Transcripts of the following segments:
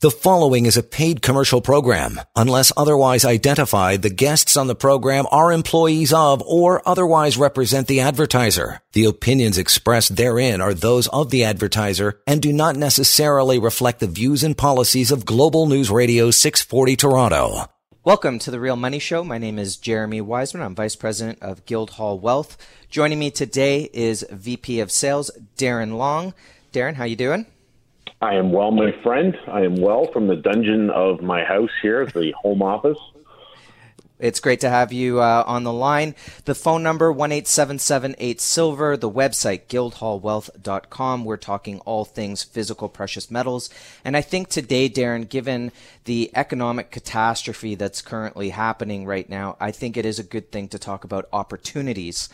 The following is a paid commercial program. Unless otherwise identified, the guests on the program are employees of or otherwise represent the advertiser. The opinions expressed therein are those of the advertiser and do not necessarily reflect the views and policies of Global News Radio 640 Toronto. Welcome to the Real Money Show. My name is Jeremy Wiseman. I'm Vice President of Guildhall Wealth. Joining me today is VP of Sales Darren Long. Darren, how you doing? I am well, my friend. I am well from the dungeon of my house here, the home office. It's great to have you uh, on the line. The phone number, one eight seven seven eight silver The website, guildhallwealth.com. We're talking all things physical precious metals. And I think today, Darren, given the economic catastrophe that's currently happening right now, I think it is a good thing to talk about opportunities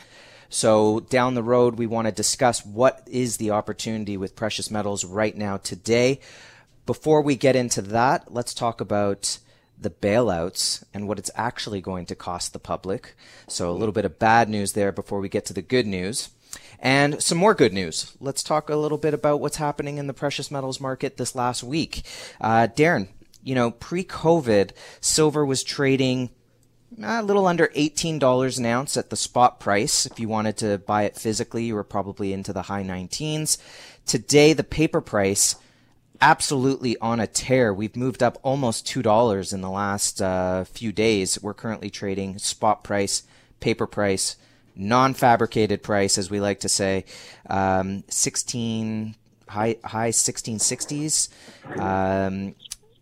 so down the road, we want to discuss what is the opportunity with precious metals right now today. Before we get into that, let's talk about the bailouts and what it's actually going to cost the public. So a little bit of bad news there before we get to the good news. And some more good news. Let's talk a little bit about what's happening in the precious metals market this last week. Uh, Darren, you know, pre COVID, silver was trading a little under $18 an ounce at the spot price. If you wanted to buy it physically, you were probably into the high 19s. Today, the paper price absolutely on a tear. We've moved up almost $2 in the last uh, few days. We're currently trading spot price, paper price, non-fabricated price, as we like to say, um, 16 high high 1660s. Um,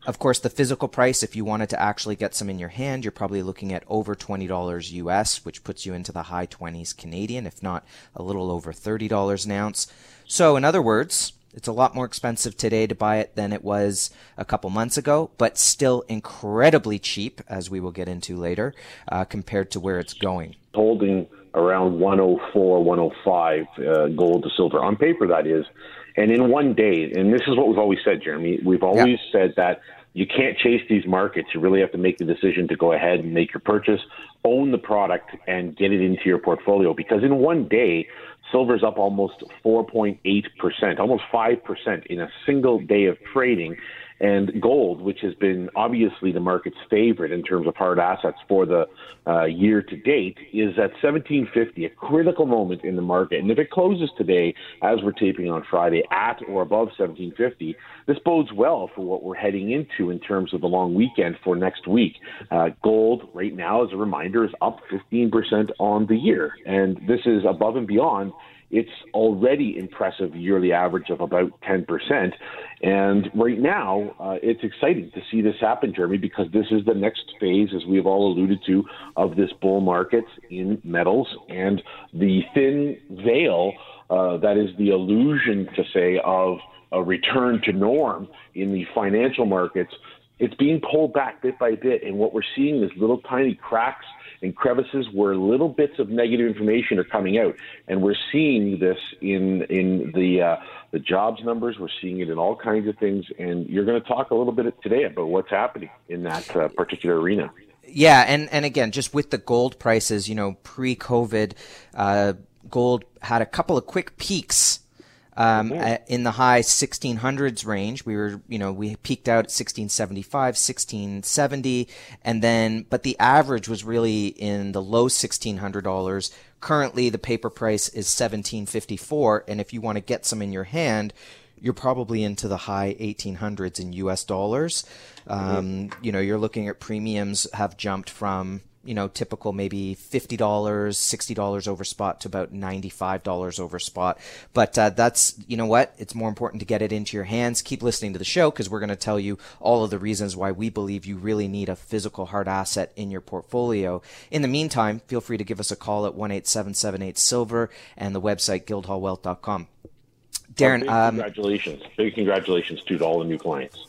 of course, the physical price, if you wanted to actually get some in your hand, you're probably looking at over $20 US, which puts you into the high 20s Canadian, if not a little over $30 an ounce. So, in other words, it's a lot more expensive today to buy it than it was a couple months ago, but still incredibly cheap, as we will get into later, uh, compared to where it's going. Holding around 104, 105 uh, gold to silver on paper, that is. And in one day, and this is what we've always said, Jeremy, we've always yeah. said that you can't chase these markets. You really have to make the decision to go ahead and make your purchase, own the product, and get it into your portfolio. Because in one day, silver's up almost 4.8%, almost 5% in a single day of trading. And gold, which has been obviously the market's favorite in terms of hard assets for the uh, year to date, is at 1750, a critical moment in the market. And if it closes today, as we're taping on Friday, at or above 1750, this bodes well for what we're heading into in terms of the long weekend for next week. Uh, gold, right now, as a reminder, is up 15% on the year. And this is above and beyond it's already impressive yearly average of about 10%. And right now, uh, it's exciting to see this happen, Jeremy, because this is the next phase, as we have all alluded to, of this bull market in metals and the thin veil uh, that is the illusion, to say, of a return to norm in the financial markets. It's being pulled back bit by bit, and what we're seeing is little tiny cracks – and crevices where little bits of negative information are coming out, and we're seeing this in in the uh, the jobs numbers. We're seeing it in all kinds of things, and you're going to talk a little bit today about what's happening in that uh, particular arena. Yeah, and and again, just with the gold prices, you know, pre-COVID, uh, gold had a couple of quick peaks um, mm-hmm. in the high 1600s range. We were, you know, we peaked out at 1675, 1670, and then, but the average was really in the low $1600. Currently, the paper price is 1754, and if you want to get some in your hand, you're probably into the high 1800s in US dollars. Mm-hmm. Um, you know, you're looking at premiums have jumped from you know, typical maybe $50, $60 over spot to about $95 over spot. But uh, that's, you know what? It's more important to get it into your hands. Keep listening to the show because we're going to tell you all of the reasons why we believe you really need a physical hard asset in your portfolio. In the meantime, feel free to give us a call at 1 silver and the website guildhallwealth.com. Darren, well, um, congratulations. Big congratulations to all the new clients.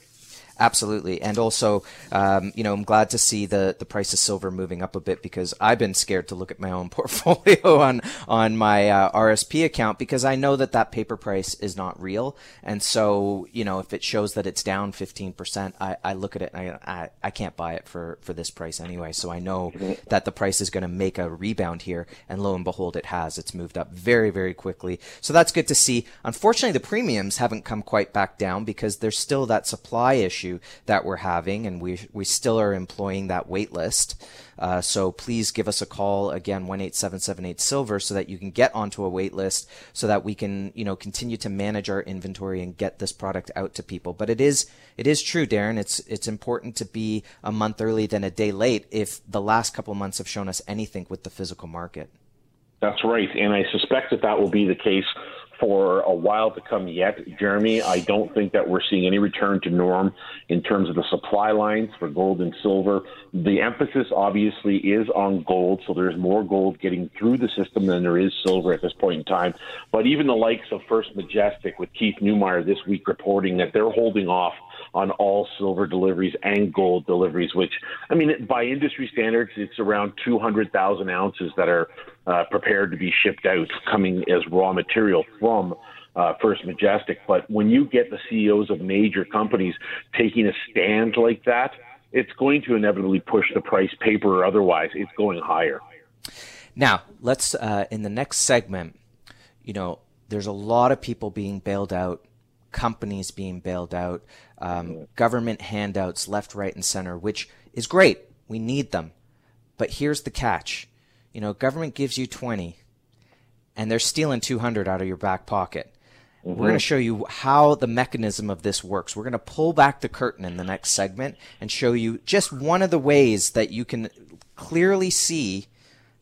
Absolutely, and also, um, you know, I'm glad to see the the price of silver moving up a bit because I've been scared to look at my own portfolio on on my uh, RSP account because I know that that paper price is not real, and so you know, if it shows that it's down 15 percent, I, I look at it and I, I, I can't buy it for for this price anyway. So I know that the price is going to make a rebound here, and lo and behold, it has. It's moved up very very quickly, so that's good to see. Unfortunately, the premiums haven't come quite back down because there's still that supply issue issue that we're having, and we we still are employing that wait list. Uh, so please give us a call again, one eight seven seven eight silver, so that you can get onto a wait list, so that we can you know continue to manage our inventory and get this product out to people. But it is it is true, Darren. It's it's important to be a month early than a day late if the last couple months have shown us anything with the physical market. That's right, and I suspect that that will be the case for a while to come yet, Jeremy. I don't think that we're seeing any return to norm in terms of the supply lines for gold and silver. The emphasis obviously is on gold, so there's more gold getting through the system than there is silver at this point in time. But even the likes of First Majestic with Keith Neumeyer this week reporting that they're holding off on all silver deliveries and gold deliveries, which, I mean, by industry standards, it's around 200,000 ounces that are uh, prepared to be shipped out coming as raw material from uh, First Majestic. But when you get the CEOs of major companies taking a stand like that, it's going to inevitably push the price, paper or otherwise, it's going higher. Now, let's, uh, in the next segment, you know, there's a lot of people being bailed out companies being bailed out, um, government handouts left, right, and center, which is great. We need them. But here's the catch. You know, government gives you 20 and they're stealing 200 out of your back pocket. Mm-hmm. We're going to show you how the mechanism of this works. We're going to pull back the curtain in the next segment and show you just one of the ways that you can clearly see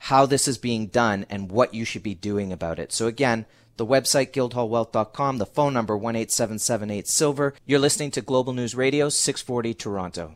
how this is being done and what you should be doing about it. So again, the website guildhallwealth.com, the phone number 18778 silver. You're listening to Global News Radio 640 Toronto.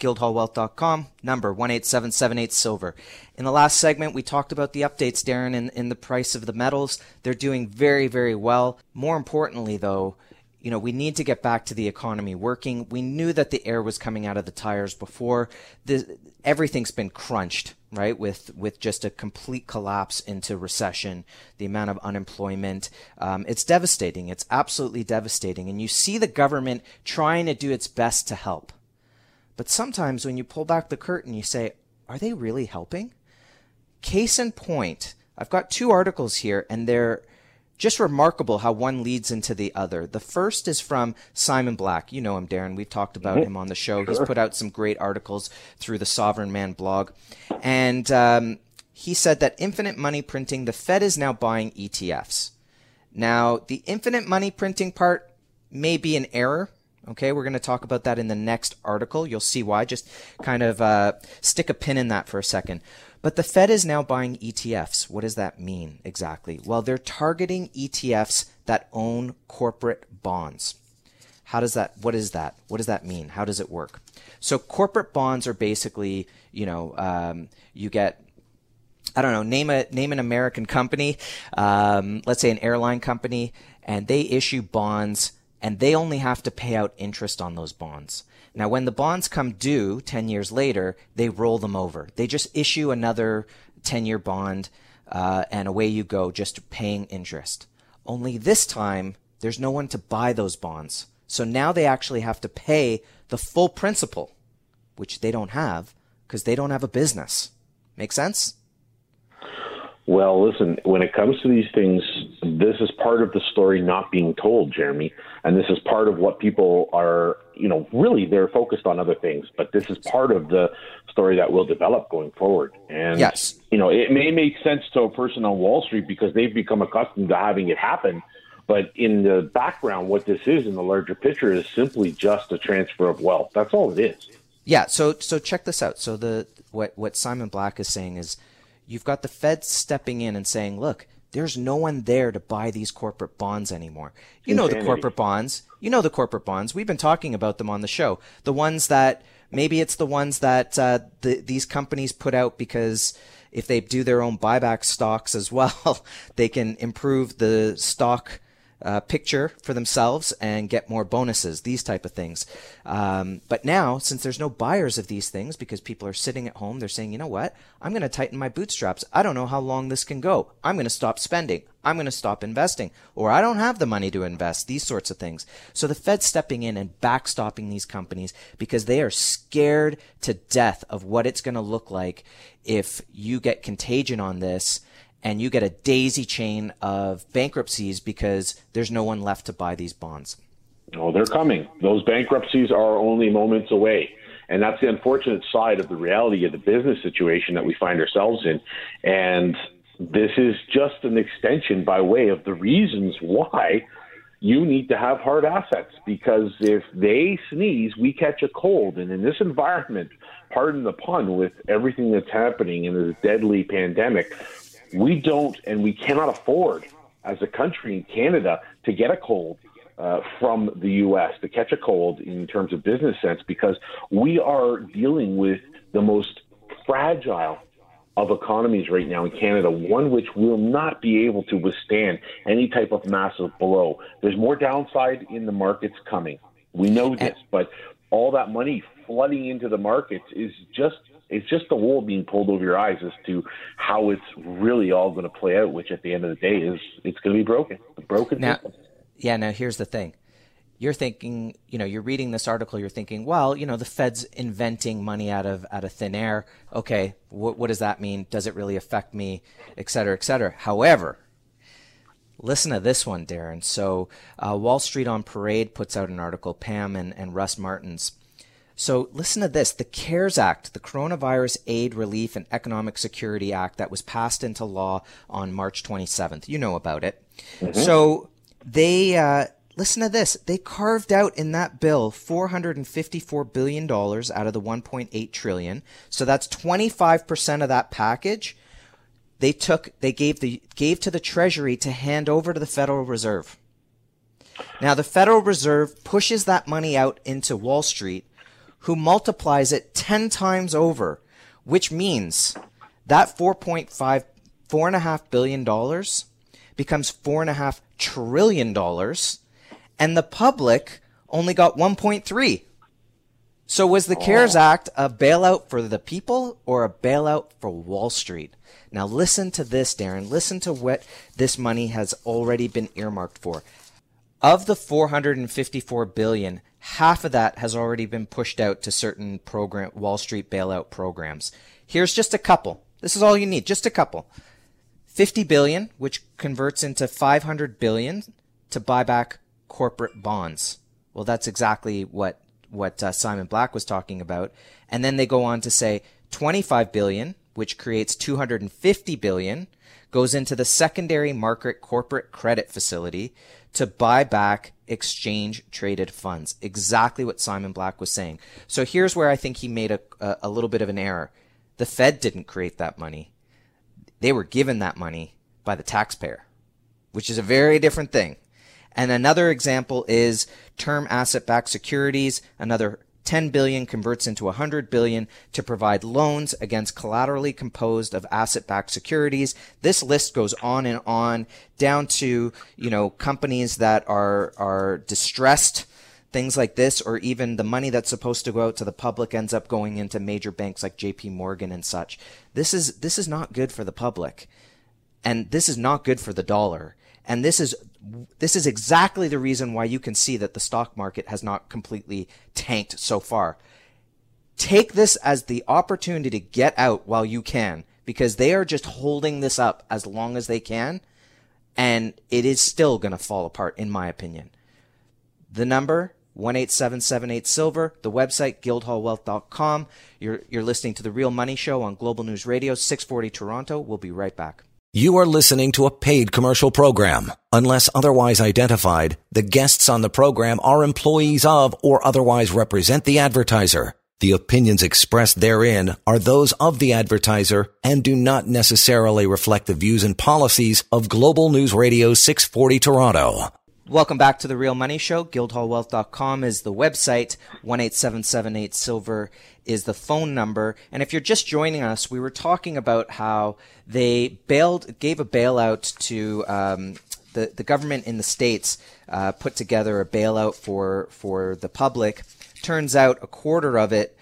guildhallwealth.com, number 18778 silver. In the last segment, we talked about the updates, Darren, in, in the price of the metals. They're doing very, very well. More importantly, though, you know, we need to get back to the economy working. We knew that the air was coming out of the tires before. Everything's been crunched, right? With with just a complete collapse into recession, the amount of unemployment, um, it's devastating. It's absolutely devastating. And you see the government trying to do its best to help. But sometimes when you pull back the curtain, you say, are they really helping? Case in point, I've got two articles here, and they're just remarkable how one leads into the other. The first is from Simon Black. You know him, Darren. We've talked about mm-hmm. him on the show. Sure. He's put out some great articles through the Sovereign Man blog. And um, he said that infinite money printing, the Fed is now buying ETFs. Now, the infinite money printing part may be an error Okay, we're going to talk about that in the next article. You'll see why. Just kind of uh, stick a pin in that for a second. But the Fed is now buying ETFs. What does that mean exactly? Well, they're targeting ETFs that own corporate bonds. How does that, what is that? What does that mean? How does it work? So corporate bonds are basically, you know, um, you get I don't know, name a name an American company, um, let's say an airline company, and they issue bonds and they only have to pay out interest on those bonds. Now, when the bonds come due 10 years later, they roll them over. They just issue another 10 year bond, uh, and away you go, just paying interest. Only this time, there's no one to buy those bonds. So now they actually have to pay the full principal, which they don't have because they don't have a business. Make sense? Well, listen, when it comes to these things, this is part of the story not being told, Jeremy. And this is part of what people are, you know, really they're focused on other things, but this is part of the story that will develop going forward. And, yes. you know, it may make sense to a person on Wall Street because they've become accustomed to having it happen. But in the background, what this is in the larger picture is simply just a transfer of wealth. That's all it is. Yeah. So, so check this out. So the, what, what Simon Black is saying is, You've got the Fed stepping in and saying, look, there's no one there to buy these corporate bonds anymore. You know the corporate bonds. You know the corporate bonds. We've been talking about them on the show. The ones that maybe it's the ones that uh, the, these companies put out because if they do their own buyback stocks as well, they can improve the stock uh, picture for themselves and get more bonuses, these type of things. Um, but now, since there's no buyers of these things because people are sitting at home, they're saying, you know what? I'm going to tighten my bootstraps. I don't know how long this can go. I'm going to stop spending. I'm going to stop investing. Or I don't have the money to invest. These sorts of things. So the Fed's stepping in and backstopping these companies because they are scared to death of what it's going to look like if you get contagion on this and you get a daisy chain of bankruptcies because there's no one left to buy these bonds. Oh, they're coming. Those bankruptcies are only moments away. And that's the unfortunate side of the reality of the business situation that we find ourselves in. And this is just an extension by way of the reasons why you need to have hard assets because if they sneeze, we catch a cold. And in this environment, pardon the pun, with everything that's happening in this deadly pandemic, we don't and we cannot afford as a country in Canada to get a cold uh, from the U.S. to catch a cold in terms of business sense because we are dealing with the most fragile of economies right now in Canada, one which will not be able to withstand any type of massive blow. There's more downside in the markets coming. We know this, but all that money flooding into the markets is just it's just the wool being pulled over your eyes as to how it's really all going to play out. Which at the end of the day is it's going to be broken, broken now, system. Yeah. Now here's the thing. You're thinking, you know, you're reading this article. You're thinking, well, you know, the Fed's inventing money out of out of thin air. Okay, what what does that mean? Does it really affect me, et cetera, et cetera? However, listen to this one, Darren. So, uh, Wall Street on Parade puts out an article. Pam and, and Russ Martens so listen to this. The CARES Act, the Coronavirus Aid, Relief, and Economic Security Act that was passed into law on March 27th. You know about it. Mm-hmm. So they, uh, listen to this. They carved out in that bill $454 billion out of the 1.8 trillion. So that's 25% of that package. They took, they gave the, gave to the Treasury to hand over to the Federal Reserve. Now the Federal Reserve pushes that money out into Wall Street who multiplies it 10 times over, which means that 4.5, four and a half billion dollars becomes four and a half trillion dollars, and the public only got 1.3. So was the oh. CARES Act a bailout for the people or a bailout for Wall Street? Now listen to this, Darren. Listen to what this money has already been earmarked for. Of the 454 billion, half of that has already been pushed out to certain program Wall Street bailout programs. Here's just a couple. This is all you need, just a couple. 50 billion, which converts into 500 billion to buy back corporate bonds. Well, that's exactly what what uh, Simon Black was talking about. And then they go on to say 25 billion, which creates 250 billion, goes into the secondary market corporate credit facility to buy back exchange traded funds. Exactly what Simon Black was saying. So here's where I think he made a, a, a little bit of an error. The Fed didn't create that money. They were given that money by the taxpayer, which is a very different thing. And another example is term asset backed securities, another 10 billion converts into 100 billion to provide loans against collaterally composed of asset-backed securities. This list goes on and on down to, you know, companies that are are distressed things like this or even the money that's supposed to go out to the public ends up going into major banks like JP Morgan and such. This is this is not good for the public. And this is not good for the dollar. And this is this is exactly the reason why you can see that the stock market has not completely tanked so far. Take this as the opportunity to get out while you can because they are just holding this up as long as they can and it is still going to fall apart in my opinion. The number 18778 silver, the website guildhallwealth.com. You're you're listening to the Real Money Show on Global News Radio 640 Toronto. We'll be right back. You are listening to a paid commercial program. Unless otherwise identified, the guests on the program are employees of or otherwise represent the advertiser. The opinions expressed therein are those of the advertiser and do not necessarily reflect the views and policies of Global News Radio 640 Toronto. Welcome back to the Real Money Show. Guildhallwealth.com is the website. 18778 Silver is the phone number. And if you're just joining us, we were talking about how they bailed, gave a bailout to, um, the, the government in the states uh, put together a bailout for for the public. Turns out a quarter of it,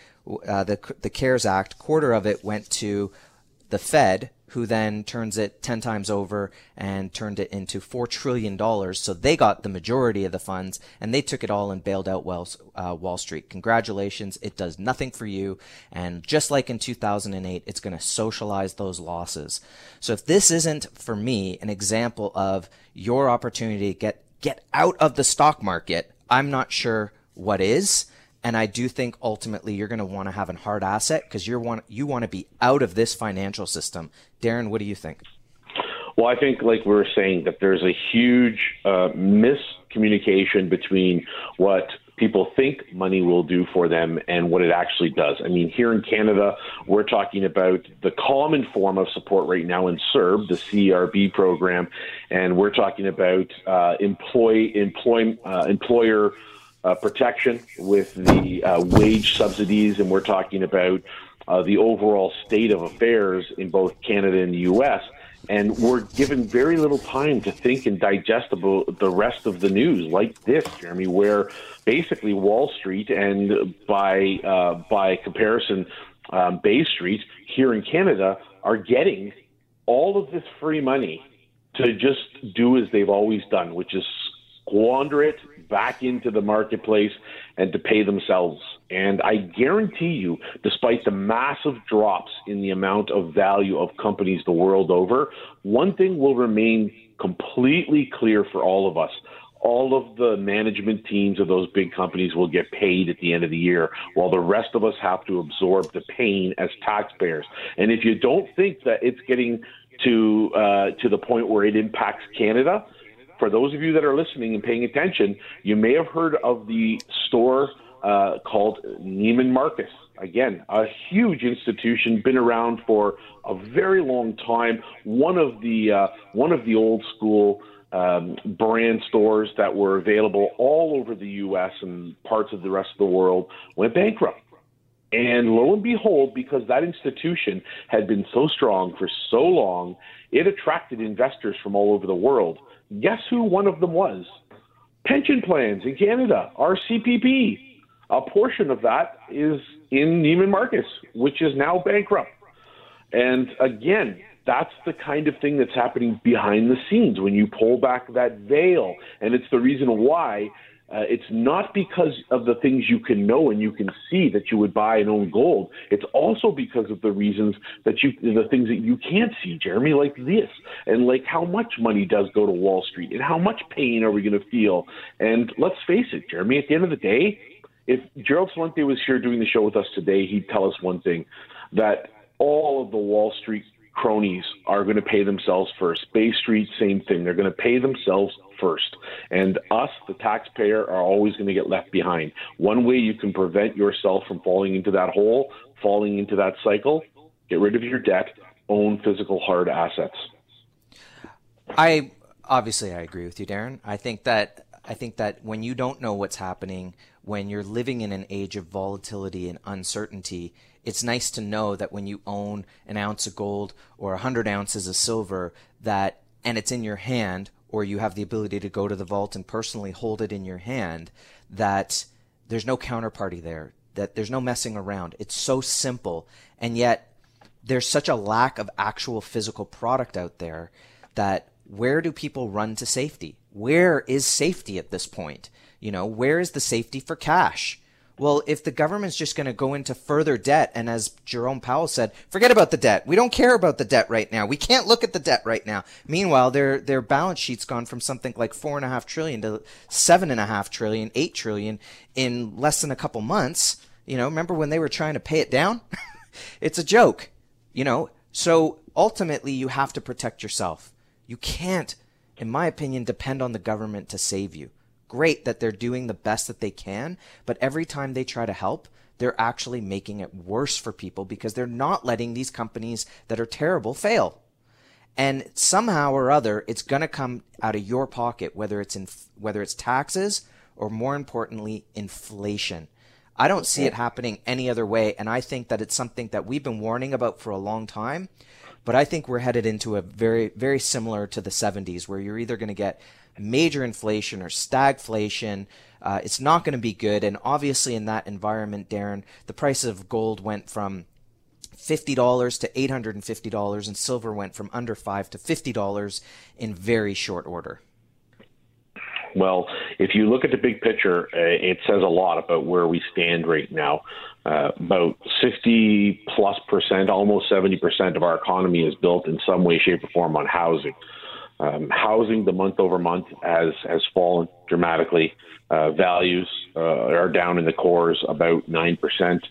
uh, the the CARES Act, quarter of it went to the Fed, who then turns it 10 times over and turned it into $4 trillion. So they got the majority of the funds and they took it all and bailed out Wells, uh, Wall Street. Congratulations. It does nothing for you. And just like in 2008, it's going to socialize those losses. So if this isn't for me an example of your opportunity to get, get out of the stock market, I'm not sure what is. And I do think ultimately you're going to want to have a hard asset because you're want you want to be out of this financial system. Darren, what do you think? Well, I think, like we were saying, that there's a huge uh, miscommunication between what people think money will do for them and what it actually does. I mean, here in Canada, we're talking about the common form of support right now in CERB, the CERB program, and we're talking about uh, employ, uh, employer uh, protection with the uh, wage subsidies, and we're talking about uh, the overall state of affairs in both Canada and the U.S. And we're given very little time to think and digest about the rest of the news, like this, Jeremy, where basically Wall Street and by uh, by comparison, um, Bay Street here in Canada are getting all of this free money to just do as they've always done, which is squander it back into the marketplace and to pay themselves. And I guarantee you, despite the massive drops in the amount of value of companies the world over, one thing will remain completely clear for all of us. All of the management teams of those big companies will get paid at the end of the year, while the rest of us have to absorb the pain as taxpayers. And if you don't think that it's getting to uh, to the point where it impacts Canada, for those of you that are listening and paying attention, you may have heard of the store uh, called Neiman Marcus. Again, a huge institution, been around for a very long time. One of the uh, one of the old school um, brand stores that were available all over the U.S. and parts of the rest of the world went bankrupt. And lo and behold, because that institution had been so strong for so long, it attracted investors from all over the world. Guess who one of them was? Pension plans in Canada, our CPP. A portion of that is in Neiman Marcus, which is now bankrupt. And again, that's the kind of thing that's happening behind the scenes when you pull back that veil. And it's the reason why uh, it's not because of the things you can know and you can see that you would buy and own gold. It's also because of the reasons that you, the things that you can't see, Jeremy, like this, and like how much money does go to Wall Street, and how much pain are we going to feel? And let's face it, Jeremy, at the end of the day, if Gerald Celente was here doing the show with us today, he'd tell us one thing that all of the Wall Street cronies are going to pay themselves first. Bay Street, same thing. They're going to pay themselves first. And us, the taxpayer, are always going to get left behind. One way you can prevent yourself from falling into that hole, falling into that cycle, get rid of your debt, own physical hard assets. I obviously I agree with you, Darren. I think that I think that when you don't know what's happening, when you're living in an age of volatility and uncertainty, it's nice to know that when you own an ounce of gold or a hundred ounces of silver, that and it's in your hand, or you have the ability to go to the vault and personally hold it in your hand, that there's no counterparty there, that there's no messing around. It's so simple, and yet there's such a lack of actual physical product out there that where do people run to safety? Where is safety at this point? You know, where is the safety for cash? Well, if the government's just going to go into further debt, and as Jerome Powell said, forget about the debt. We don't care about the debt right now. We can't look at the debt right now. Meanwhile, their their balance sheet's gone from something like four and a half trillion to seven and a half trillion, eight trillion in less than a couple months. You know, remember when they were trying to pay it down? it's a joke. You know, so ultimately you have to protect yourself. You can't, in my opinion, depend on the government to save you great that they're doing the best that they can, but every time they try to help, they're actually making it worse for people because they're not letting these companies that are terrible fail. And somehow or other, it's going to come out of your pocket, whether it's in, whether it's taxes or more importantly, inflation. I don't see it happening any other way. And I think that it's something that we've been warning about for a long time. but I think we're headed into a very, very similar to the 70s, where you're either going to get major inflation or stagflation. Uh, it's not going to be good. And obviously, in that environment, Darren, the price of gold went from $50 to $850, and silver went from under 5 to $50 in very short order. Well, if you look at the big picture, uh, it says a lot about where we stand right now. Uh, about 60 plus percent, almost 70 percent of our economy is built in some way, shape, or form on housing. Um, housing, the month over month, has has fallen dramatically. Uh, values uh, are down in the cores about nine percent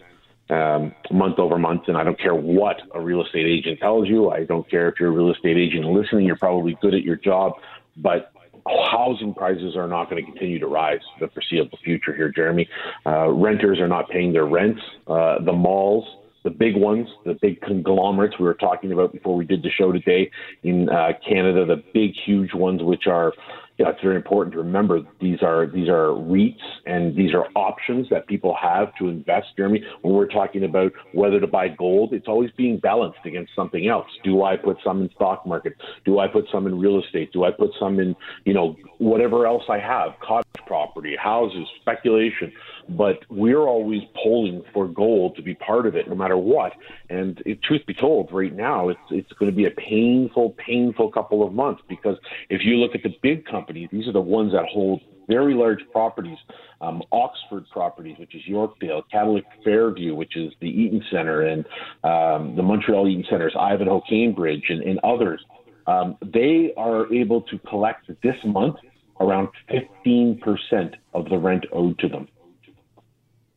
um, month over month, and I don't care what a real estate agent tells you. I don't care if you're a real estate agent listening. You're probably good at your job, but housing prices are not going to continue to rise for the foreseeable future here, Jeremy. Uh, renters are not paying their rents. Uh, the malls, the big ones, the big conglomerates we were talking about before we did the show today in uh, Canada, the big, huge ones, which are yeah, it's very important to remember these are these are REITs and these are options that people have to invest. Jeremy, when we're talking about whether to buy gold, it's always being balanced against something else. Do I put some in stock market? Do I put some in real estate? Do I put some in you know whatever else I have, cottage property, houses, speculation? But we're always polling for gold to be part of it, no matter what. And it, truth be told, right now it's it's going to be a painful, painful couple of months because if you look at the big companies, these are the ones that hold very large properties, um, Oxford Properties, which is Yorkdale, Cadillac Fairview, which is the Eaton Center, and um, the Montreal Eaton Centers, Ivanhoe Cambridge, and, and others. Um, they are able to collect this month around 15% of the rent owed to them.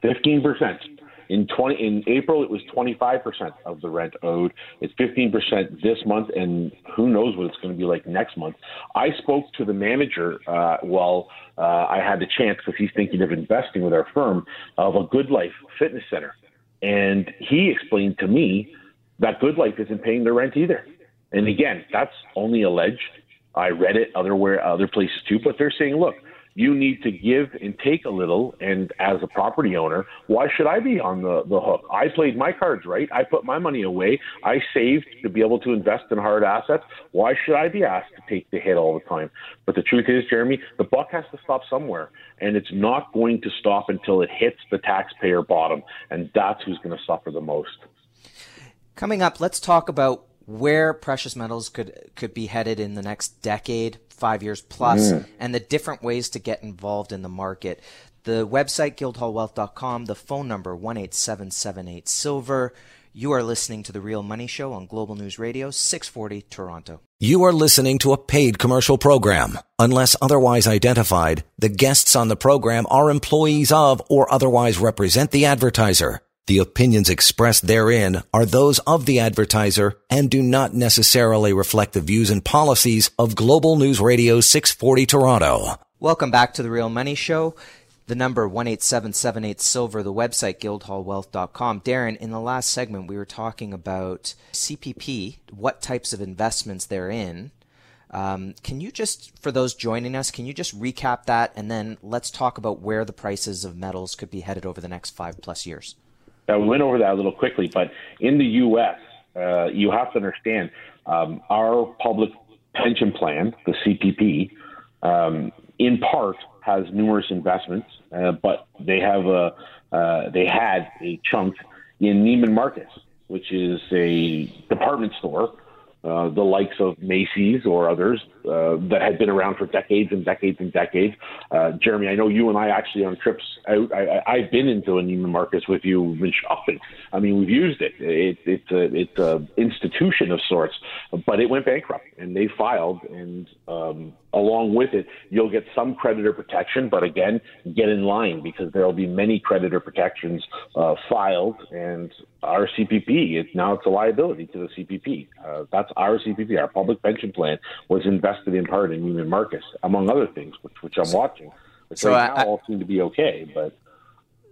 15%. In 20 in April, it was 25% of the rent owed. It's 15% this month, and who knows what it's going to be like next month. I spoke to the manager uh, while uh, I had the chance because he's thinking of investing with our firm of a Good Life Fitness Center, and he explained to me that Good Life isn't paying their rent either. And again, that's only alleged. I read it other where other places too, but they're saying, look, you need to give and take a little. And as a property owner, why should I be on the, the hook? I played my cards right. I put my money away. I saved to be able to invest in hard assets. Why should I be asked to take the hit all the time? But the truth is, Jeremy, the buck has to stop somewhere. And it's not going to stop until it hits the taxpayer bottom. And that's who's going to suffer the most. Coming up, let's talk about where precious metals could could be headed in the next decade, five years plus, mm. and the different ways to get involved in the market. The website guildhallwealth.com, the phone number one eight seven seven eight silver. You are listening to the Real Money Show on Global News Radio 640 Toronto. You are listening to a paid commercial program. Unless otherwise identified, the guests on the program are employees of or otherwise represent the advertiser. The opinions expressed therein are those of the advertiser and do not necessarily reflect the views and policies of Global News Radio 640 Toronto. Welcome back to the Real Money Show. The number 18778 silver, the website guildhallwealth.com. Darren, in the last segment we were talking about CPP, what types of investments they're in. Um, can you just, for those joining us, can you just recap that and then let's talk about where the prices of metals could be headed over the next five plus years? Uh, we went over that a little quickly, but in the U.S., uh, you have to understand um, our public pension plan, the CPP, um, in part has numerous investments, uh, but they have a uh, they had a chunk in Neiman Marcus, which is a department store uh, the likes of Macy's or others uh, that had been around for decades and decades and decades. Uh, Jeremy, I know you and I actually on trips out. I, have been into a Neiman Marcus with you, We've been shopping. I mean, we've used it. it it's a it's a institution of sorts, but it went bankrupt and they filed, and um, along with it, you'll get some creditor protection, but again, get in line because there will be many creditor protections uh, filed, and our CPP, it's now it's a liability to the CPP. Uh, that's our CPP, our public pension plan, was invested in part in Neiman Marcus, among other things, which, which I'm watching. Which so right I, now all seem to be okay, but.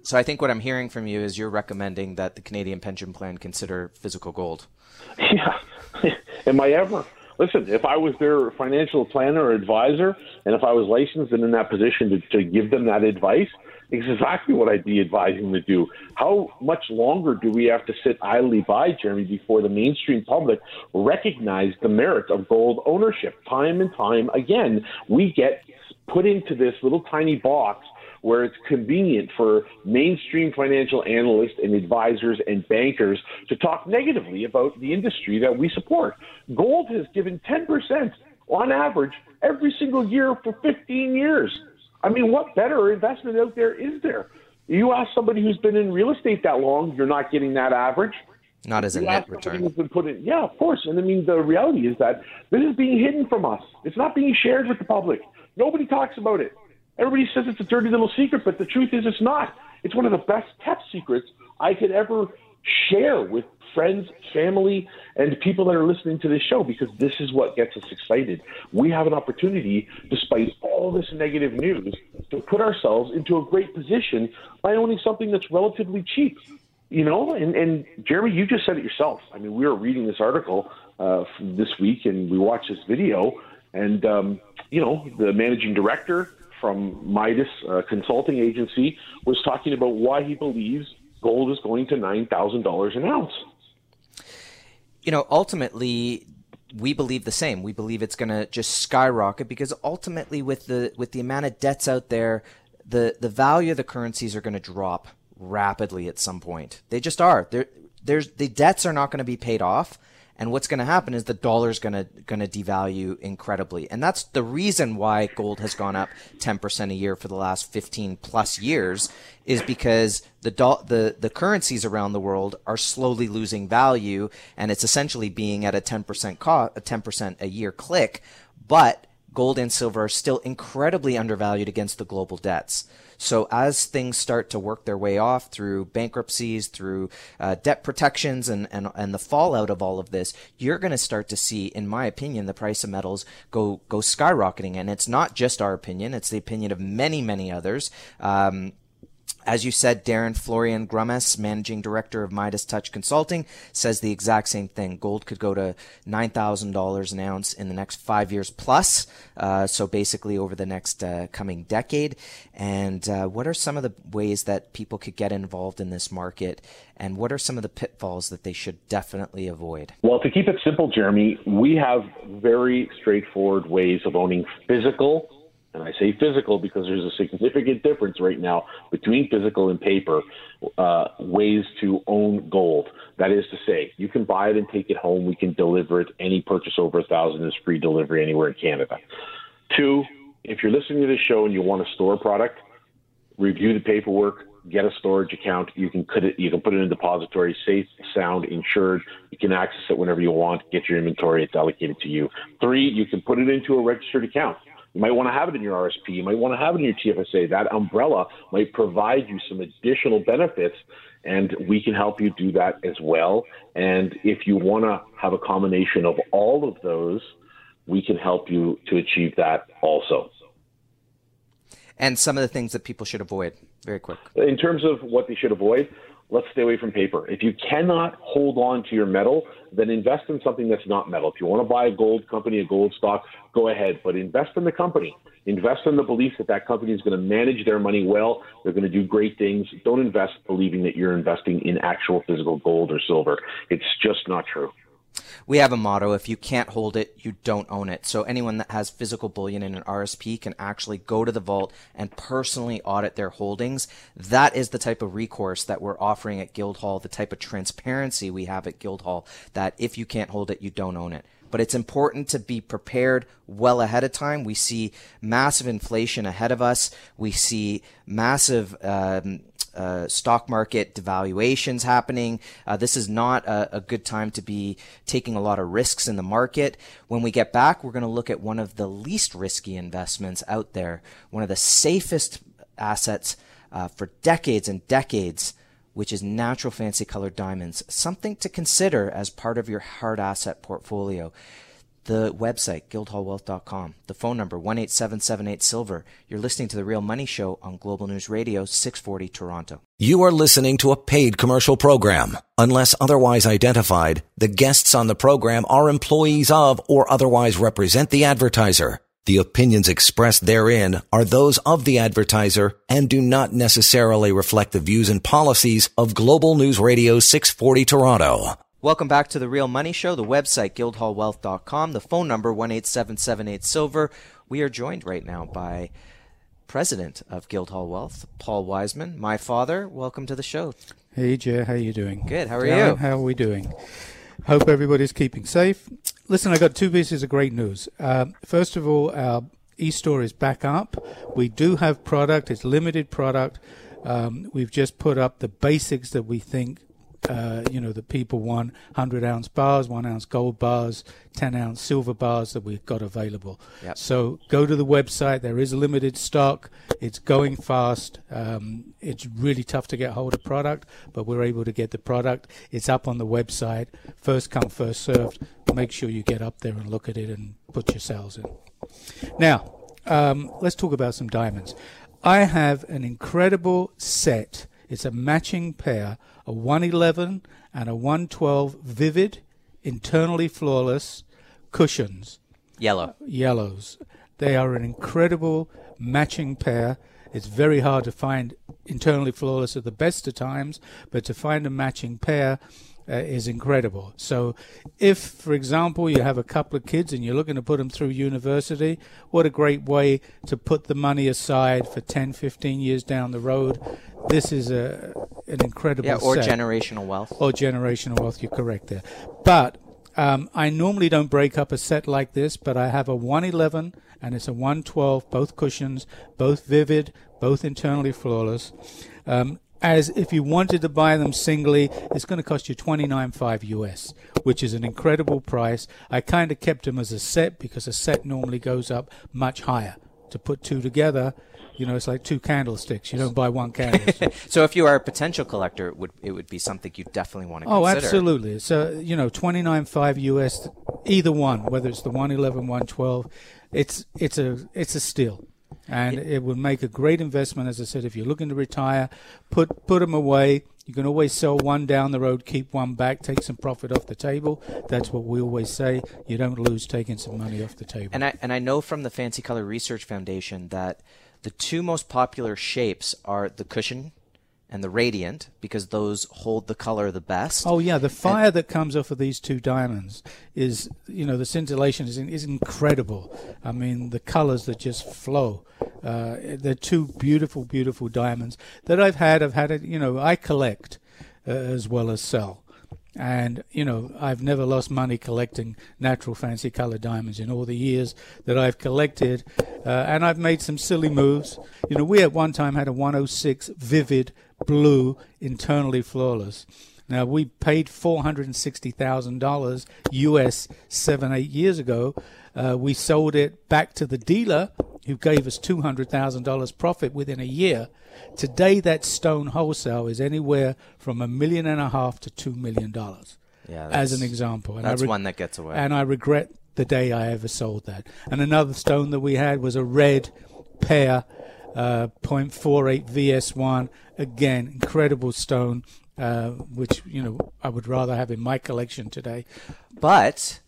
So I think what I'm hearing from you is you're recommending that the Canadian pension plan consider physical gold. Yeah. Am I ever? Listen, if I was their financial planner or advisor, and if I was licensed and in that position to, to give them that advice, it's exactly what I'd be advising them to do. How much longer do we have to sit idly by, Jeremy, before the mainstream public recognize the merits of gold ownership? Time and time again, we get put into this little tiny box where it's convenient for mainstream financial analysts and advisors and bankers to talk negatively about the industry that we support. Gold has given 10% on average every single year for 15 years. I mean, what better investment out there is there? You ask somebody who's been in real estate that long, you're not getting that average. Not as a You net return. who's been put in, yeah, of course. And I mean, the reality is that this is being hidden from us. It's not being shared with the public. Nobody talks about it. Everybody says it's a dirty little secret, but the truth is it's not. It's one of the best kept secrets I could ever share with friends, family, and people that are listening to this show because this is what gets us excited. We have an opportunity, despite all this negative news, to put ourselves into a great position by owning something that's relatively cheap. You know, and, and Jeremy, you just said it yourself. I mean, we were reading this article uh, this week and we watched this video, and, um, you know, the managing director from Midas uh, Consulting Agency was talking about why he believes gold is going to $9,000 an ounce. you know, ultimately, we believe the same. We believe it's going to just skyrocket because ultimately, with the with the amount of debts out there, the the value of the currencies are going to drop rapidly at some point. They just are. There, there's the debts are not going to be paid off. And what's going to happen is the dollar's going to going to devalue incredibly, and that's the reason why gold has gone up 10% a year for the last 15 plus years, is because the do- the the currencies around the world are slowly losing value, and it's essentially being at a 10% cost, a 10% a year click, but gold and silver are still incredibly undervalued against the global debts. So as things start to work their way off through bankruptcies, through uh, debt protections, and, and and the fallout of all of this, you're going to start to see, in my opinion, the price of metals go go skyrocketing. And it's not just our opinion; it's the opinion of many many others. Um, as you said, Darren Florian Grummes, managing director of Midas Touch Consulting, says the exact same thing. Gold could go to nine thousand dollars an ounce in the next five years plus. Uh, so basically, over the next uh, coming decade. And uh, what are some of the ways that people could get involved in this market? And what are some of the pitfalls that they should definitely avoid? Well, to keep it simple, Jeremy, we have very straightforward ways of owning physical, and I say physical because there's a significant difference right now between physical and paper, uh, ways to own gold. That is to say, you can buy it and take it home. We can deliver it. Any purchase over a thousand is free delivery anywhere in Canada. Two, if you're listening to this show and you want to store a product, review the paperwork, get a storage account. You can put it, you can put it in a depository, safe, sound, insured. You can access it whenever you want. Get your inventory; it's allocated to you. Three, you can put it into a registered account. You might want to have it in your RSP. You might want to have it in your TFSA. That umbrella might provide you some additional benefits, and we can help you do that as well. And if you want to have a combination of all of those, we can help you to achieve that also. And some of the things that people should avoid. Very quick. In terms of what they should avoid, let's stay away from paper. If you cannot hold on to your metal, then invest in something that's not metal. If you want to buy a gold company, a gold stock, go ahead, but invest in the company. Invest in the belief that that company is going to manage their money well. They're going to do great things. Don't invest believing that you're investing in actual physical gold or silver. It's just not true. We have a motto if you can't hold it, you don't own it. So anyone that has physical bullion in an RSP can actually go to the vault and personally audit their holdings. That is the type of recourse that we're offering at Guildhall, the type of transparency we have at Guildhall that if you can't hold it, you don't own it. But it's important to be prepared well ahead of time. We see massive inflation ahead of us. We see massive um, uh, stock market devaluations happening. Uh, this is not a, a, good time to be taking a lot of risks in the market. When we get back, we're going to look at one of the least risky investments out there, one of the safest assets uh, for decades and decades, which is natural fancy colored diamonds. Something to consider as part of your hard asset portfolio The website, guildhallwealth.com. The phone number, 18778-SILVER. You're listening to The Real Money Show on Global News Radio, 640 Toronto. You are listening to a paid commercial program. Unless otherwise identified, the guests on the program are employees of or otherwise represent the advertiser. The opinions expressed therein are those of the advertiser and do not necessarily reflect the views and policies of Global News Radio 640 Toronto. Welcome back to the Real Money Show. The website guildhallwealth.com. The phone number one eight seven seven eight silver. We are joined right now by President of Guildhall Wealth, Paul Wiseman. My father. Welcome to the show. Hey Jay, how you doing? Good. How are Darren, you? How are we doing? Hope everybody's keeping safe. Listen, I got two pieces of great news. Uh, first of all, our e-store is back up. We do have product. It's limited product. Um, we've just put up the basics that we think uh, you know, the people want 100 ounce bars, 1 ounce gold bars, 10 ounce silver bars that we've got available. Yep. So go to the website. There is limited stock. It's going fast. Um, it's really tough to get hold of product, but we're able to get the product. It's up on the website. First come, first served. Make sure you get up there and look at it and put your sales in. Now, um, let's talk about some diamonds. I have an incredible set. It's a matching pair, a 111 and a 112 vivid, internally flawless cushions, Yellow. Uh, yellows. They are an incredible matching pair. It's very hard to find internally flawless at the best of times, but to find a matching pair uh, is incredible. So, if, for example, you have a couple of kids and you're looking to put them through university, what a great way to put the money aside for 10, 15 years down the road. This is a an incredible Yeah, or set generational wealth. or generational wealth. You're correct there. But um, I normally don't break up a set like this, but I have a 111 and it's a 112, both cushions, both vivid, both internally flawless. Um, as if you wanted to buy them singly, it's going to cost you 29.5 US, which is an incredible price. I kind of kept them as a set because a set normally goes up much higher. To put two together, you know, it's like two candlesticks. You don't buy one candlestick. So if you are a potential collector, it would it would be something you definitely want to Oh, consider. absolutely. So, you know, 29.5 US, either one, whether it's the 111, 112, it's, it's a, it's a steal. And it would make a great investment, as I said, if you're looking to retire, put, put them away. You can always sell one down the road, keep one back, take some profit off the table. That's what we always say. You don't lose taking some money off the table. And I and I know from the Fancy Color Research Foundation that the two most popular shapes are the cushion and the radiant because those hold the color the best. Oh yeah, the fire that comes off of these two diamonds is, you know, the scintillation is is incredible. I mean, the colors that just flow. Uh, they're two beautiful, beautiful diamonds that I've had. I've had it. You know, I collect uh, as well as sell. And you know, I've never lost money collecting natural fancy color diamonds in all the years that I've collected, uh, and I've made some silly moves. You know, we at one time had a 106 vivid blue, internally flawless. Now we paid four hundred and sixty thousand dollars U.S. seven eight years ago. Uh, we sold it back to the dealer, who gave us two hundred thousand dollars profit within a year. Today, that stone wholesale is anywhere from a million and a half to two million dollars, yeah, as an example. And That's I reg- one that gets away. and I regret the day I ever sold that. And another stone that we had was a red pair, uh, 0.48 VS1. Again, incredible stone, uh, which you know I would rather have in my collection today. but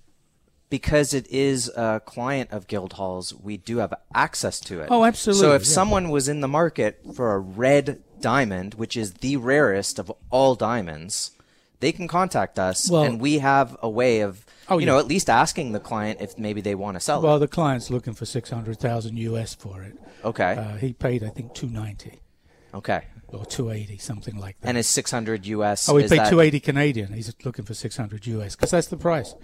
because it is a client of Guildhall's, we do have access to it. Oh, absolutely, So if yeah. someone was in the market for a red diamond, which is the rarest of all diamonds, they can contact us, Well- and we have a way of, Oh, you know, at least asking the client if maybe they want to sell Well, it. Well, the client's looking for six hundred thousand US for it. Okay. Uh, he paid, I think, two ninety Okay. or two eighty, something like that. And is 600 US? oh, he paid that, two eighty Canadian. He's looking for six hundred US because that's the price.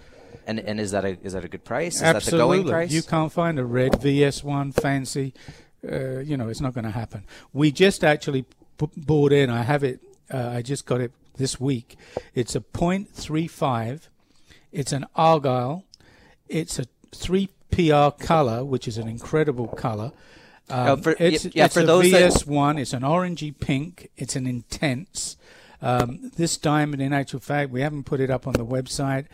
And and is that a is that a good price? Is that the Absolutely. going price? You can't find a red VS1 fancy. Uh, you know, it's not going to happen. We just actually p- bought in. I have it. Uh, I just got it this week. It's a .35. It's an argyle. It's a three PR color, which is an incredible color. Um, Oh, for- it's yeah, it's for a those VS1. It's an orangey pink. It's an intense. Um, this diamond, in actual fact, we haven't put it up on the website,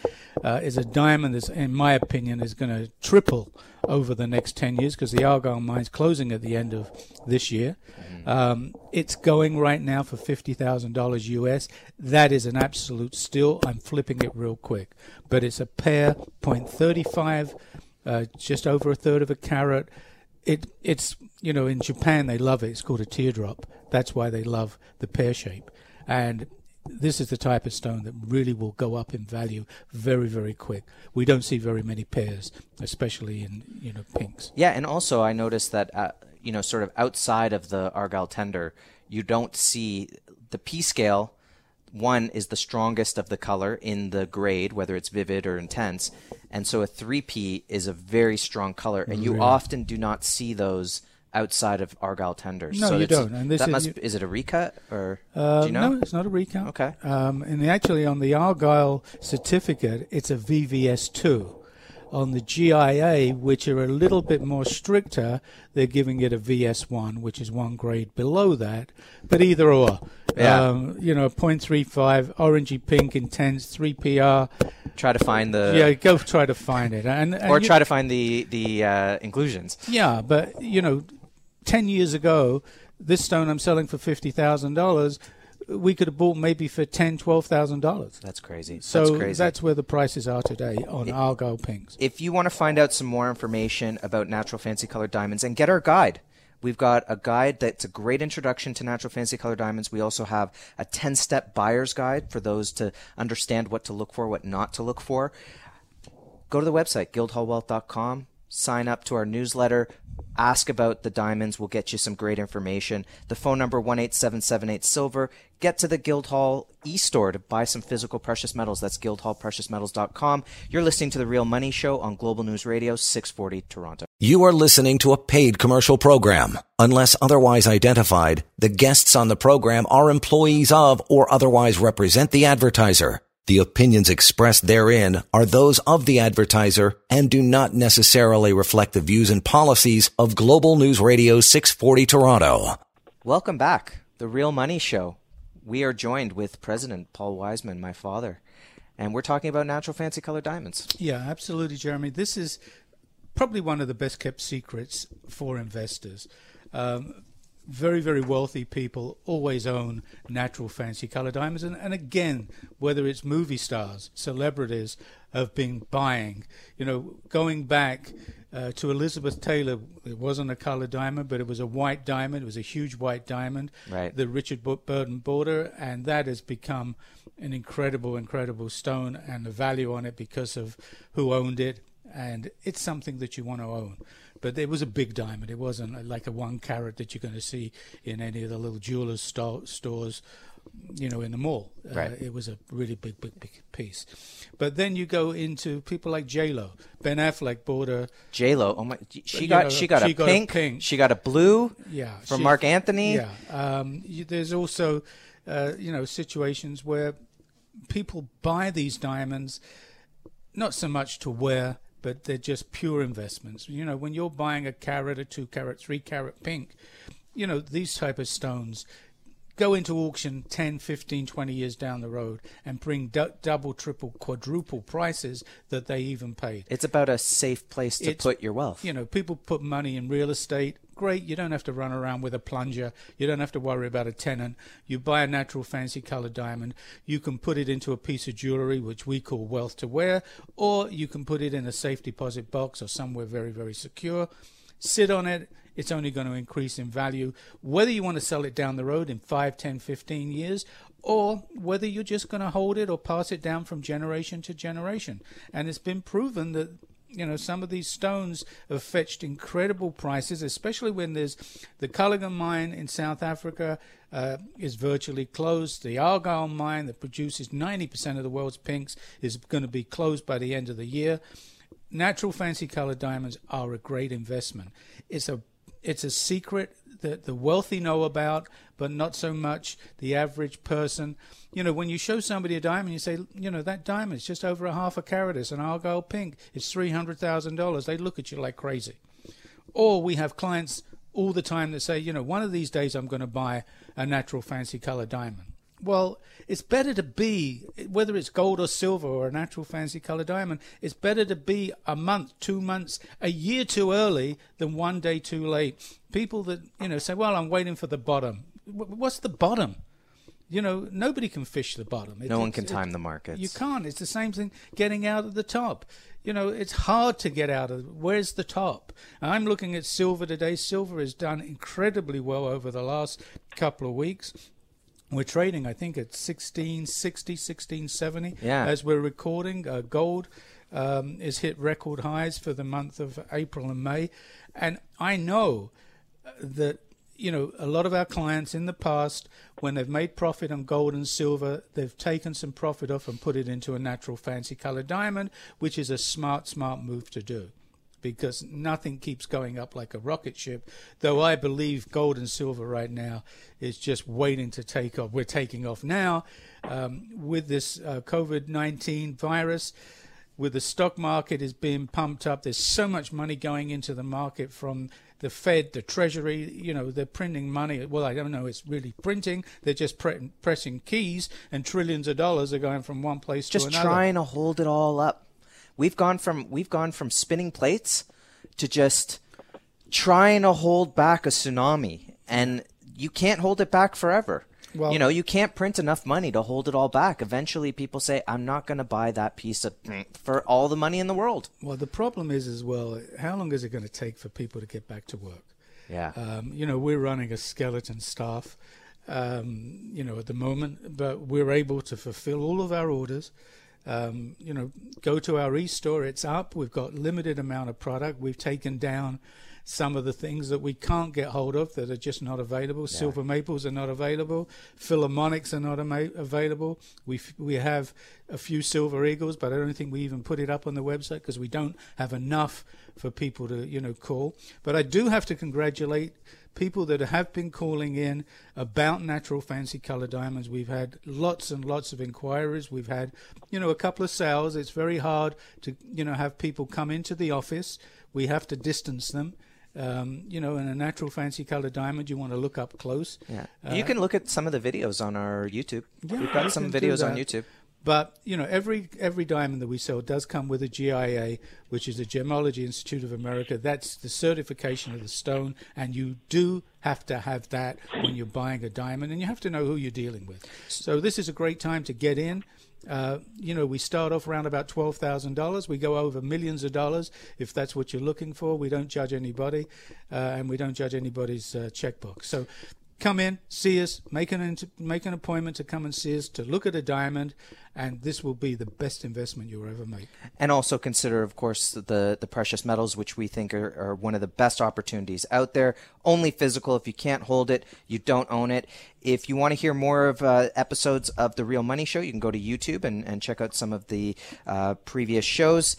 uh, is a diamond that, in my opinion, is going to triple over the next 10 years because the Argyle mine's closing at the end of this year. Um, it's going right now for $50,000 US. That is an absolute steal. I'm flipping it real quick. But it's a pair, 0.35, uh, just over a third of a carat. It, it's, you know, in Japan they love it. It's called a teardrop. That's why they love the pear shape. And this is the type of stone that really will go up in value very, very quick. We don't see very many pairs, especially in you know pinks. Yeah, and also I noticed that uh, you know, sort of outside of the Argyle tender, you don't see the P scale. One is the strongest of the color in the grade, whether it's vivid or intense, and so a 3P is a very strong color, and you Really? often do not see those outside of Argyle tenders. No, so you don't, and this that is- must you- is it a recut or Uh, do you know? No, it's not a recut. Okay. Um, and actually, on the Argyle certificate, it's a VVS2. On the GIA, which are a little bit more stricter, they're giving it a VS1, which is one grade below that. But either or. Yeah. Um, you know, 0.35, orangey pink, intense, 3PR. Try to find the yeah, go try to find it. And, and or try to find the the uh, inclusions. Yeah, but you know, ten years ago, this stone I'm selling for fifty thousand dollars, we could have bought maybe for ten, twelve thousand dollars. That's crazy. So that's crazy. where the prices are today on Argyle pinks. if you want to find out some more information about natural fancy colored diamonds and get our guide we've got a guide that's a great introduction to natural fancy colored diamonds we also have a 10 step buyer's guide for those to understand what to look for what not to look for go to the website guildhallwealth.com sign up to our newsletter ask about the diamonds we'll get you some great information. The phone number 18778 silver. Get to the guildhall e-store to buy some physical precious metals. That's guildhallpreciousmetals.com you're listening to the real money show on global news radio 640 toronto. You are listening to a paid commercial program. Unless otherwise identified, the guests on the program are employees of or otherwise represent the advertiser. The opinions expressed therein are those of the advertiser and do not necessarily reflect the views and policies of Global News Radio 640 Toronto. welcome back the real money show we are joined with president paul wiseman my father and we're talking about natural fancy colored diamonds Yeah, absolutely, Jeremy. This is probably one of the best kept secrets for investors. Um, very, very wealthy people always own natural fancy color diamonds. And, and again, whether it's movie stars, celebrities have been buying, you know, going back uh, to Elizabeth Taylor, it wasn't a color diamond, but it was a white diamond. It was a huge white diamond. Right. The Richard Burton border, and that has become an incredible, incredible stone and the value on it because of who owned it. And it's something that you want to own. But it was a big diamond. It wasn't like a one carat that you're going to see in any of the little jewelers sto- stores, you know, in the mall. Uh, Right. it was a really big, big, big piece. But then you go into people like J Lo, Ben Affleck bought a J Lo, oh my, she got know, she got she a got a pink, pink. she got a blue, yeah from she- Marc Anthony. Yeah, um, you, there's also uh, you know situations where people buy these diamonds not so much to wear, but they're just pure investments. You know, when you're buying a carat, a two carat, three carat pink, you know these type of stones go into auction 10, 15, 20 years down the road and bring double, triple, quadruple prices that they even paid. It's about a safe place to It's- put your wealth. You know, people put money in real estate. Great, you don't have to run around with a plunger. You don't have to worry about a tenant. You buy a natural fancy colored diamond. You can put it into a piece of jewelry, which we call wealth to wear, or you can put it in a safe deposit box or somewhere very, very secure. Sit on it. It's only going to increase in value. Whether you want to sell it down the road in 5, 10, 15 years, or whether you're just going to hold it or pass it down from generation to generation. And it's been proven that you know, some of these stones have fetched incredible prices, especially when there's the Cullinan mine in South Africa uh, is virtually closed. The Argyle mine that produces 90% of the world's pinks is going to be closed by the end of the year. Natural fancy colored diamonds are a great investment. It's a it's a secret that the wealthy know about, but not so much the average person. You know, when you show somebody a diamond, you say, you know, that diamond is just over a half a carat. It's an Argyle pink. It's three hundred thousand dollars. They look at you like crazy. Or we have clients all the time that say, you know, one of these days I'm going to buy a natural fancy color diamond. Well, it's better to be, whether it's gold or silver or a natural fancy color diamond, it's better to be a month, two months, a year too early than one day too late. People that, you know, say, well, I'm waiting for the bottom. What's the bottom? You know, nobody can fish the bottom. It, no one can time it, the markets. You can't. It's the same thing getting out of the top. You know, it's hard to get out of. Where's the top? I'm looking at silver today. Silver has done incredibly well over the last couple of weeks. We're trading, I think, at 1660, 1670 yeah. as we're recording. Uh, gold um, is hit record highs for the month of April and May. And I know uh, that, you know, a lot of our clients in the past, when they've made profit on gold and silver, they've taken some profit off and put it into a natural fancy colored diamond, which is a smart, smart move to do because nothing keeps going up like a rocket ship. Though I believe gold and silver right now is just waiting to take off. We're taking off now um, with this uh, COVID 19 virus. With the stock market is being pumped up, there's so much money going into the market from the Fed, the Treasury. You know, they're printing money. Well, I don't know. It's really printing. They're just pre- pressing keys, and trillions of dollars are going from one place just to another. Just trying to hold it all up. We've gone from we've gone from spinning plates to just trying to hold back a tsunami, and you can't hold it back forever. Well, you know, you can't print enough money to hold it all back. Eventually, people say, "I'm not going to buy that piece of for all the money in the world." Well, the problem is as well. How long is it going to take for people to get back to work? Yeah. Um, you know, we're running a skeleton staff. Um, you know, at the moment, but we're able to fulfill all of our orders. Um, you know, go to our e-store. It's up. We've got limited amount of product. We've taken down some of the things that we can't get hold of that are just not available. Yeah. Silver maples are not available. Philharmonics are not ama- available. We f- we have a few silver eagles, but I don't think we even put it up on the website because we don't have enough for people to you know call. But I do have to congratulate people that have been calling in about natural fancy color diamonds. We've had lots and lots of inquiries. We've had, you know, a couple of sales. It's very hard to, you know, have people come into the office. We have to distance them. Um, you know, in a natural fancy color diamond, you want to look up close. Yeah, uh, you can look at some of the videos on our YouTube. Yeah, We've got some videos on YouTube. But you know, every every diamond that we sell does come with a GIA, which is the Gemology Institute of America. That's the certification of the stone, and you do have to have that when you're buying a diamond, and you have to know who you're dealing with. So this is a great time to get in. Uh, you know, we start off around about twelve thousand dollars. We go over millions of dollars if that's what you're looking for. We don't judge anybody, uh, and we don't judge anybody's uh, checkbook. So come in, see us, make an make an appointment to come and see us to look at a diamond, and this will be the best investment you'll ever make. And also consider, of course, the the precious metals, which we think are, are one of the best opportunities out there. Only physical. If you can't hold it, you don't own it. If you want to hear more of uh, episodes of the Real Money Show, you can go to YouTube and, and check out some of the uh, previous shows.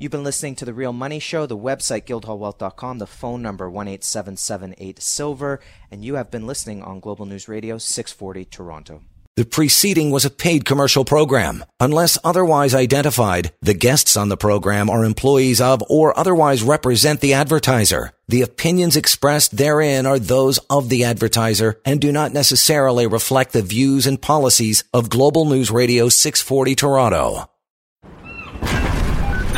You've been listening to The Real Money Show, the website guildhallwealth.com, the phone number 18778 Silver, and you have been listening on Global News Radio 640 Toronto. The preceding was a paid commercial program. Unless otherwise identified, the guests on the program are employees of or otherwise represent the advertiser. The opinions expressed therein are those of the advertiser and do not necessarily reflect the views and policies of Global News Radio 640 Toronto.